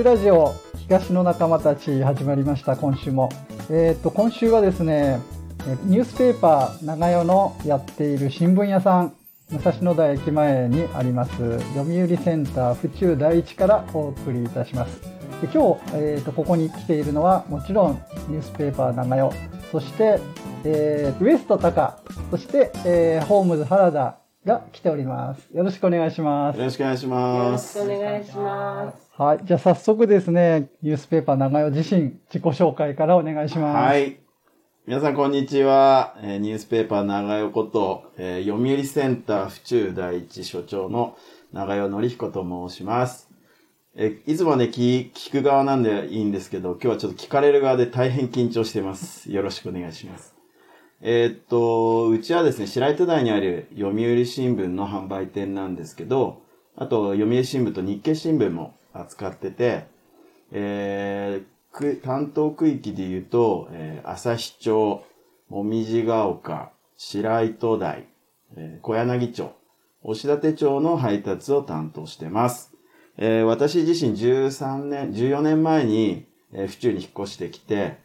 週ラジオ東の仲間たち始まりました今週も。えっ、と今週はですねニュースペーパー長与のやっている新聞屋さん武蔵野台駅前にあります読売センター府中第一からお送りいたします。で今日、えーと、ここに来ているのはもちろんニュースペーパー長与そして、えー、ウエストタカそして、えー、ホームズ原田が来ております。よろしくお願いします。よろしくお願いします。よろしくお願いします。はい。じゃあ早速ですね、ニュースペーパー長与自身、自己紹介からお願いします。はい。皆さんこんにちは。えー、ニュースペーパー長与こと、えー、読売センター府中第一所長の長与則彦と申します。えー、いつもね聞、聞く側なんでいいんですけど、今日はちょっと聞かれる側で大変緊張してます。よろしくお願いします。えー、っと、うちはですね、白糸台にある読売新聞の販売店なんですけど、あと、読売新聞と日経新聞も扱ってて、えー、担当区域で言うと、えー、朝日町、もみじが丘、白糸台、えー、小柳町、押立町の配達を担当してます。えー、私自身13年、14年前に、えー、府中に引っ越してきて、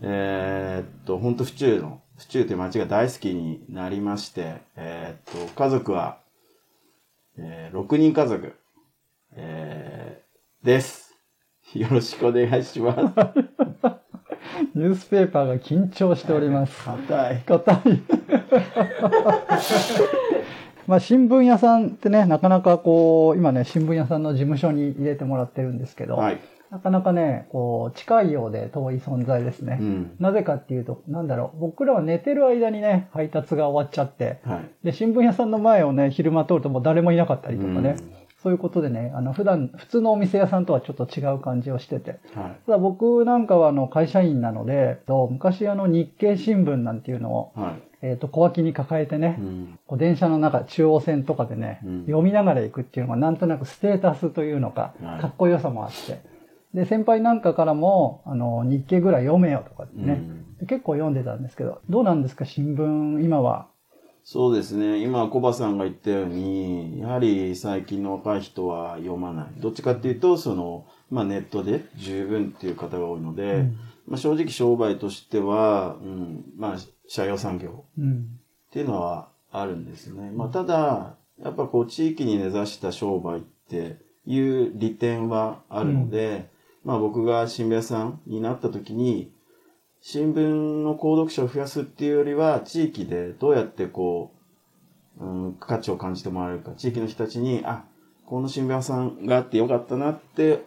えー、っと、本当府中の府中という街が大好きになりまして、えー、っと、家族は、えー、6人家族、えー、です。よろしくお願いします。ニュースペーパーが緊張しております。硬い。硬い。まあ新聞屋さんってね、なかなかこう、今ね、新聞屋さんの事務所に入れてもらってるんですけど、はい、なかなかね、こう、近いようで遠い存在ですね。うん、なぜかっていうと、なんだろう、僕らは寝てる間にね、配達が終わっちゃって、はい、で、新聞屋さんの前をね、昼間通るともう誰もいなかったりとかね、うん、そういうことでね、あの、普段、普通のお店屋さんとはちょっと違う感じをしてて、はい、ただ僕なんかはあの、会社員なので、昔あの、日経新聞なんていうのを、はい。えっ、ー、と、小脇に抱えてね、うん、電車の中、中央線とかでね、うん、読みながら行くっていうのがなんとなくステータスというのか、かっこよさもあって、で、先輩なんかからも、あの、日経ぐらい読めよとかね、うん、結構読んでたんですけど、どうなんですか、新聞、今は？そうですね。今、コバさんが言ったように、やはり最近の若い人は読まない。どっちかっていうと、その、まあネットで十分っていう方が多いので、うん、まあ正直商売としては、うん、まあ、社用産業っていうのはあるんですね。まあただ、やっぱこう地域に根ざした商売っていう利点はあるので、まあ僕が新聞屋さんになった時に、新聞の購読者を増やすっていうよりは、地域でどうやってこう、うん、価値を感じてもらえるか、地域の人たちに、あ、この新聞屋さんがあってよかったなって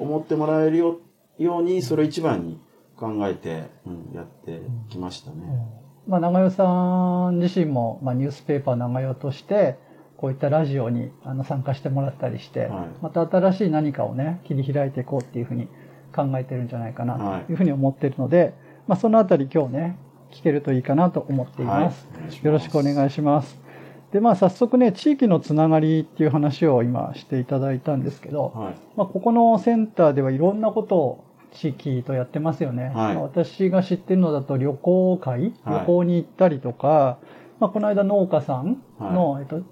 思ってもらえるよように、それを一番に考えて、うん、やってきましたね。うん、まあ、長代さん自身も、まあ、ニュースペーパー長代として、こういったラジオにあの参加してもらったりして、はい、また新しい何かをね、切り開いていこうっていうふうに考えてるんじゃないかなというふうに思ってるので、はい、まあそのあたり今日ね、聞けるといいかなと思っています。はい、よろしくお願いします。で、まあ早速ね、地域のつながりっていう話を今していただいたんですけど、はい、まあここのセンターではいろんなことを地域とやってますよね。はい、私が知ってるのだと旅行会、旅行に行ったりとか、まあこの間農家さんの、えっと、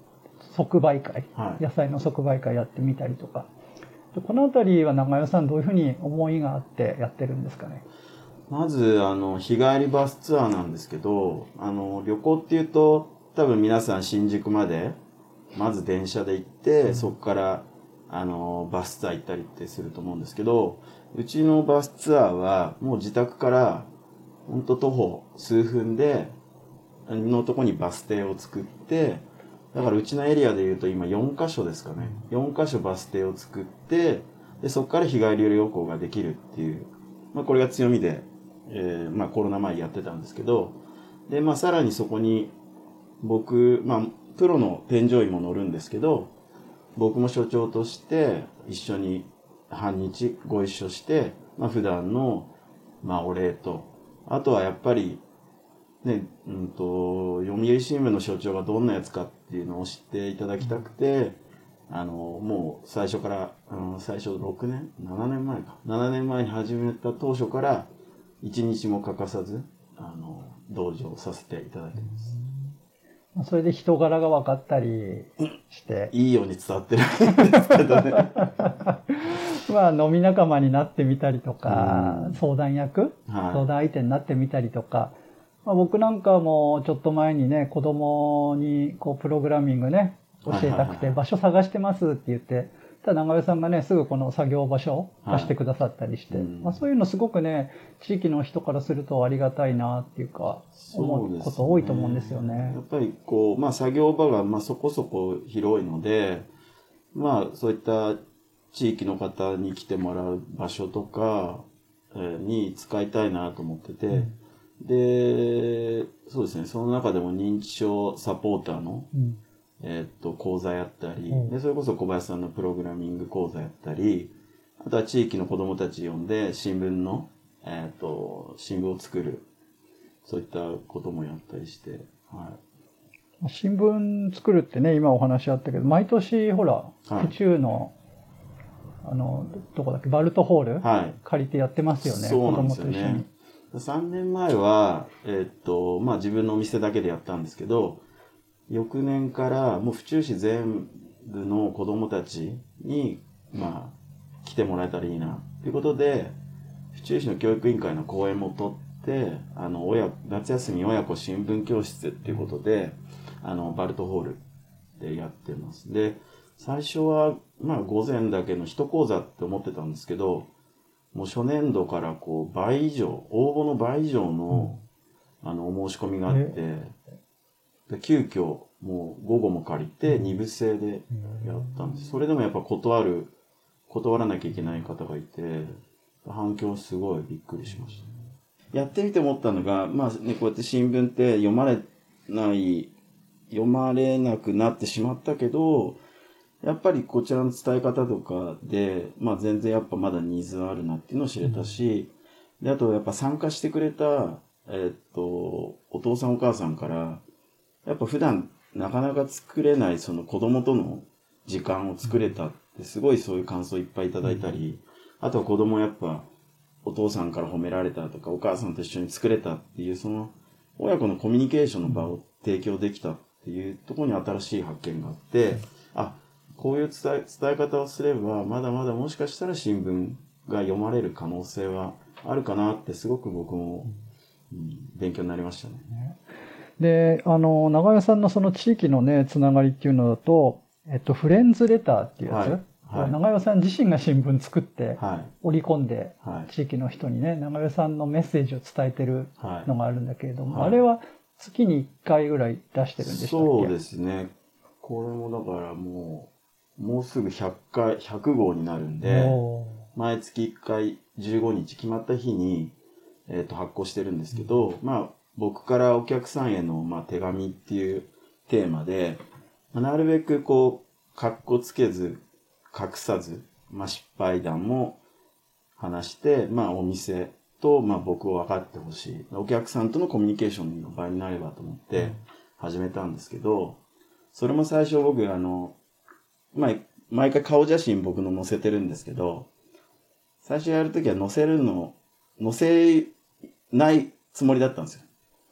即売会、はい、野菜の即売会やってみたりとか。このあたりは長与さんどういうふうに思いがあってやってるんですかね？まず、あの、日帰りバスツアーなんですけど、あの、旅行っていうと、多分皆さん新宿まで、まず電車で行って、うん、そこから、あの、バスツアー行ったりってすると思うんですけど、うちのバスツアーは、もう自宅から、ほんと徒歩数分で、のとこにバス停を作って、だからうちのエリアで言うと今4カ所ですかね。4カ所バス停を作って、で、そこから日帰り旅行ができるっていう、まあこれが強みで、えー、まあコロナ前やってたんですけど、で、まあさらにそこに僕、まあプロの添乗員も乗るんですけど、僕も所長として一緒に半日ご一緒して、まあ普段の、まあお礼と、あとはやっぱりね、うんと、読売新聞の所長がどんなやつかっていうのを知っていただきたくて、あの、もう最初から、うん、最初6年 ?7 年前か。7年前に始めた当初から、1日も欠かさず、あの、同情させていただいてます。それで人柄が分かったりして。いいように伝わってるんですけどね。まあ、飲み仲間になってみたりとか、相談役、はい、相談相手になってみたりとか、まあ、僕なんかもちょっと前にね、子供にこうプログラミングね、教えたくて場所探してますって言って、ただ長与さんがね、すぐこの作業場所を貸してくださったりして、はいまあ、そういうのすごくね、地域の人からするとありがたいなっていうか、思うこと多いと思うんですよね。ね。やっぱりこう、まあ作業場がまあそこそこ広いので、まあそういった地域の方に来てもらう場所とかに使いたいなと思ってて、うん、で、そうですね、その中でも認知症サポーターの、うんえっと、講座やったり、で、それこそ小林さんのプログラミング講座やったり、あとは地域の子供たち呼んで、新聞の、えっと、新聞を作る、そういったこともやったりして、はい。新聞作るってね、今お話あったけど、毎年、ほら、府中の、あの、どこだっけ、バルトホール、はい、借りてやってますよね、そうなんですよね。3年前は、えっと、まあ自分のお店だけでやったんですけど、翌年からもう府中市全部の子供たちに、まあ、来てもらえたらいいな、ということで、府中市の教育委員会の講演も取って、あの、親、夏休み親子新聞教室っていうことで、あの、バルトホールでやってます。で、最初は、まあ、午前だけの一講座って思ってたんですけど、もう初年度からこう、倍以上、応募の倍以上の、うん、あの、お申し込みがあって、で急遽、もう午後も借りて二部制でやったんです。それでもやっぱ断る、断らなきゃいけない方がいて、反響すごいびっくりしました。やってみて思ったのが、まあね、こうやって新聞って読まれない、読まれなくなってしまったけど、やっぱりこちらの伝え方とかで、まあ全然やっぱまだニーズあるなっていうのを知れたし、で、あとやっぱ参加してくれた、えっと、お父さんお母さんから、やっぱ普段なかなか作れないその子供との時間を作れたってすごいそういう感想いっぱいいただいたり、あとは子供やっぱお父さんから褒められたとかお母さんと一緒に作れたっていうその親子のコミュニケーションの場を提供できたっていうところに新しい発見があって、あ、こういう伝え伝え方をすればまだまだもしかしたら新聞が読まれる可能性はあるかなってすごく僕も、うん、勉強になりましたね。で、あの、長屋さんのその地域のね、つながりっていうのだと、えっと、フレンズレターっていうやつ、はい。はい、長屋さん自身が新聞作って、織り込んで、地域の人にね、長屋さんのメッセージを伝えてるのがあるんだけれども、はい、あれは月に1回ぐらい出してるんでしたっけ？そうですね。これもだからもう、もうすぐ100回、100号になるんで、毎月1回15日決まった日に、えっ、ー、と、発行してるんですけど、うん、まあ、僕からお客さんへの、まあ、手紙っていうテーマで、まあ、なるべくこう、かっこつけず、隠さず、まあ、失敗談も話して、まあ、お店と、まあ、僕を分かってほしい。お客さんとのコミュニケーションの場になればと思って始めたんですけど、それも最初僕、あの、まあ、毎回顔写真僕の載せてるんですけど、最初やるときは載せるの、載せないつもりだったんですよ。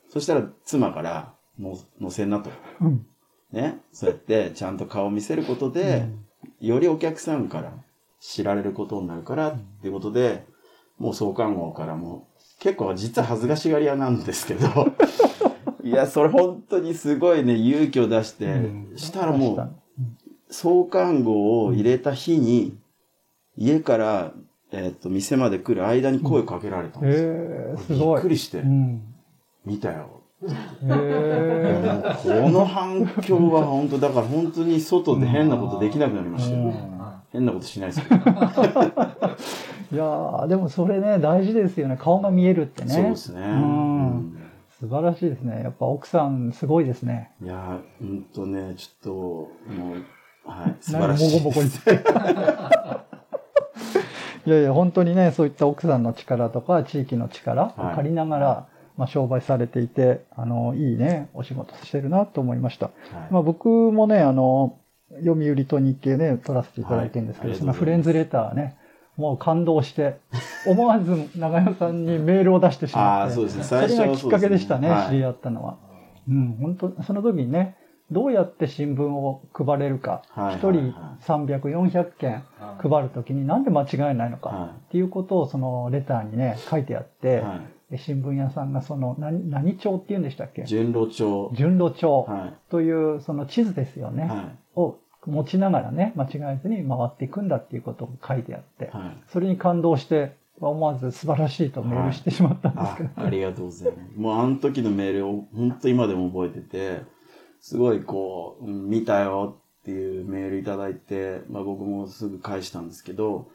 そしたら妻からの載せんなと。うん、ね。そうやってちゃんと顔を見せることで、うん、よりお客さんから知られることになるからっていうことで、もう創刊号からも、結構実は恥ずかしがり屋なんですけど、いや、それ本当にすごいね、勇気を出して、うん、したらもう、創刊号を入れた日に、家から、えっ、と、店まで来る間に声かけられたんですよ。えー、す。びっくりして。うん見たよ。この反響は本当、だから本当に外で変なことできなくなりましたよ。変なことしないですけど。いやでもそれね、大事ですよね。顔が見えるってね。そうですね。うん、素晴らしいですね。やっぱ奥さんすごいですね。いやー、うんとね、ちょっと、もう、はい、素晴らしい。もごもごに いやいや、本当にね、そういった奥さんの力とか、地域の力を借りながら、はいまあ、商売されていて、あの、いいね、お仕事してるなと思いました。はい、まあ、僕もね、あの、読売と日経ね、取らせていただいてるんですけど、はい、そのフレンズレターね、もう感動して、思わず長屋さんにメールを出してしまって、あそね、最初それがきっかけでしたね、はい、知り合ったのは。うん、本当その時にね、どうやって新聞を配れるか、一、人300、400件配るときになんで間違えないのかっていうことをそのレターにね、書いてあって、新聞屋さんがその何、何帳って言うんでしたっけ？順路帳。順路帳というその地図ですよね。はい、を持ちながらね、間違えずに回っていくんだっていうことを書いてあって、はい、それに感動して、思わず素晴らしいとメールしてしまったんですけど、はい、あ。ありがとうございます。もうあの時のメールを本当今でも覚えてて、すごいこう、見たよっていうメールいただいて、まあ僕もすぐ返したんですけど、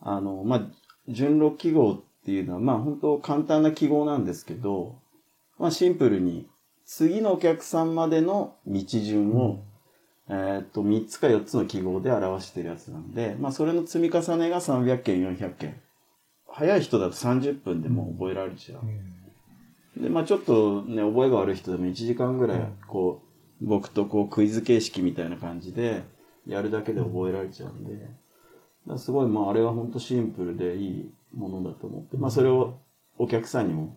あの、まあ、順路記号っていうのは、まあ本当簡単な記号なんですけど、まあシンプルに次のお客さんまでの道順を、うん、えっと、3つか4つの記号で表してるやつなんで、まあそれの積み重ねが300件、400件。早い人だと30分でも覚えられちゃう。うん、で、まあちょっとね、覚えが悪い人でも1時間ぐらい、こう、僕とこうクイズ形式みたいな感じで、やるだけで覚えられちゃうんで、すごい、まああれは本当シンプルでいいものだと思って、まあそれをお客さんにも、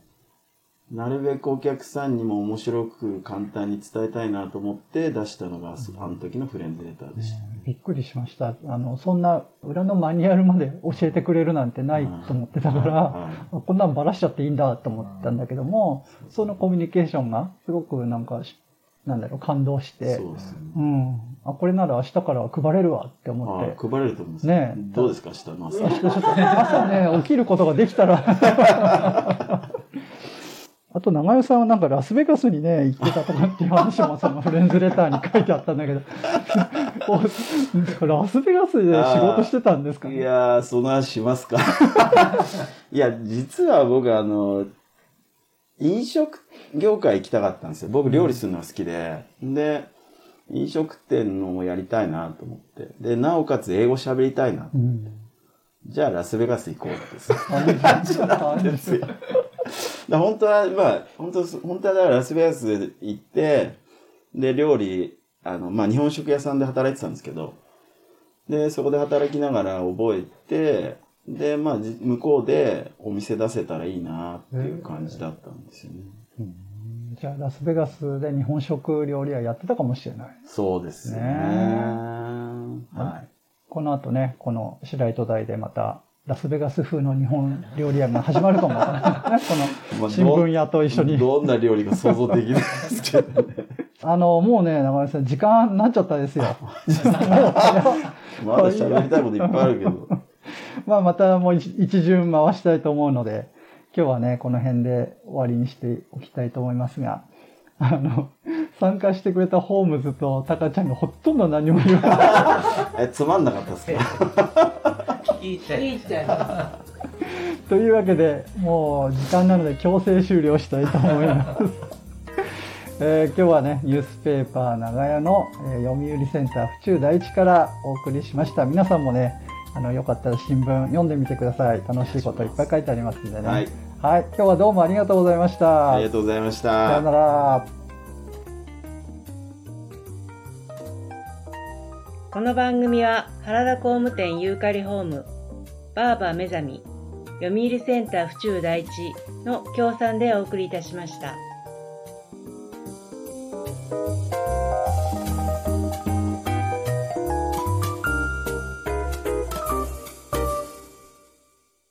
なるべくお客さんにも面白く簡単に伝えたいなと思って出したのが、あの時のフレンズレターでした。びっくりしました。あの、そんな裏のマニュアルまで教えてくれるなんてないと思ってたから、こんなんばらしちゃっていいんだと思ったんだけども、そのコミュニケーションがすごくなんか、なんだろう、感動して、そうですね。うん。あ、これなら明日からは配れるわって思って。配れると思います。ねどうですか、明日の朝。明日ちょっと、朝ね、起きることができたら あと、長与さんはなんかラスベガスにね、行ってたとかっていう話もそのフレンズレターに書いてあったんだけど、ラスベガスで仕事してたんですか、ね、いやー、その話しますか？いや、実は僕あの、飲食業界行きたかったんですよ。僕料理するのが好きで。で、飲食店のもやりたいなと思って。で、なおかつ英語喋りたいな。うん、じゃあラスベガス行こうって、じなんですよ。だ 本当は、まあ、本当、本当はだからラスベガス行って、で、料理、あの、まあ、日本食屋さんで働いてたんですけど、で、そこで働きながら覚えて、で、まあ、向こうでお店出せたらいいなっていう感じだったんですよね。うん、じゃあ、ラスベガスで日本食料理屋やってたかもしれない。そうですね。ねはい。この後ね、この白糸台でまたラスベガス風の日本料理屋が始まるかも この新聞屋と一緒にど。どんな料理か想像できないですけどね。あの、もうね、中村さん、時間になっちゃったですよ。まだ喋りたいこといっぱいあるけど。まあ、またもう一巡回したいと思うので、今日はね、この辺で終わりにしておきたいと思いますが、あの、参加してくれたホームズとタカちゃんがほとんど何も言わない。え、つまんなかったですか？いいちゃいいちゃというわけで、もう時間なので強制終了したいと思います。えー、今日はね、ニュースペーパー長屋の、えー、読売センター府中第一からお送りしました。皆さんもね、あの、よかったら新聞読んでみてください。楽しいこといっぱい書いてありますんでね。はい。はい。今日はどうもありがとうございました。ありがとうございました。さよなら。この番組は原田工務店ユーカリホーム、バーバー目覚み、読売センター府中第一の協賛でお送りいたしました。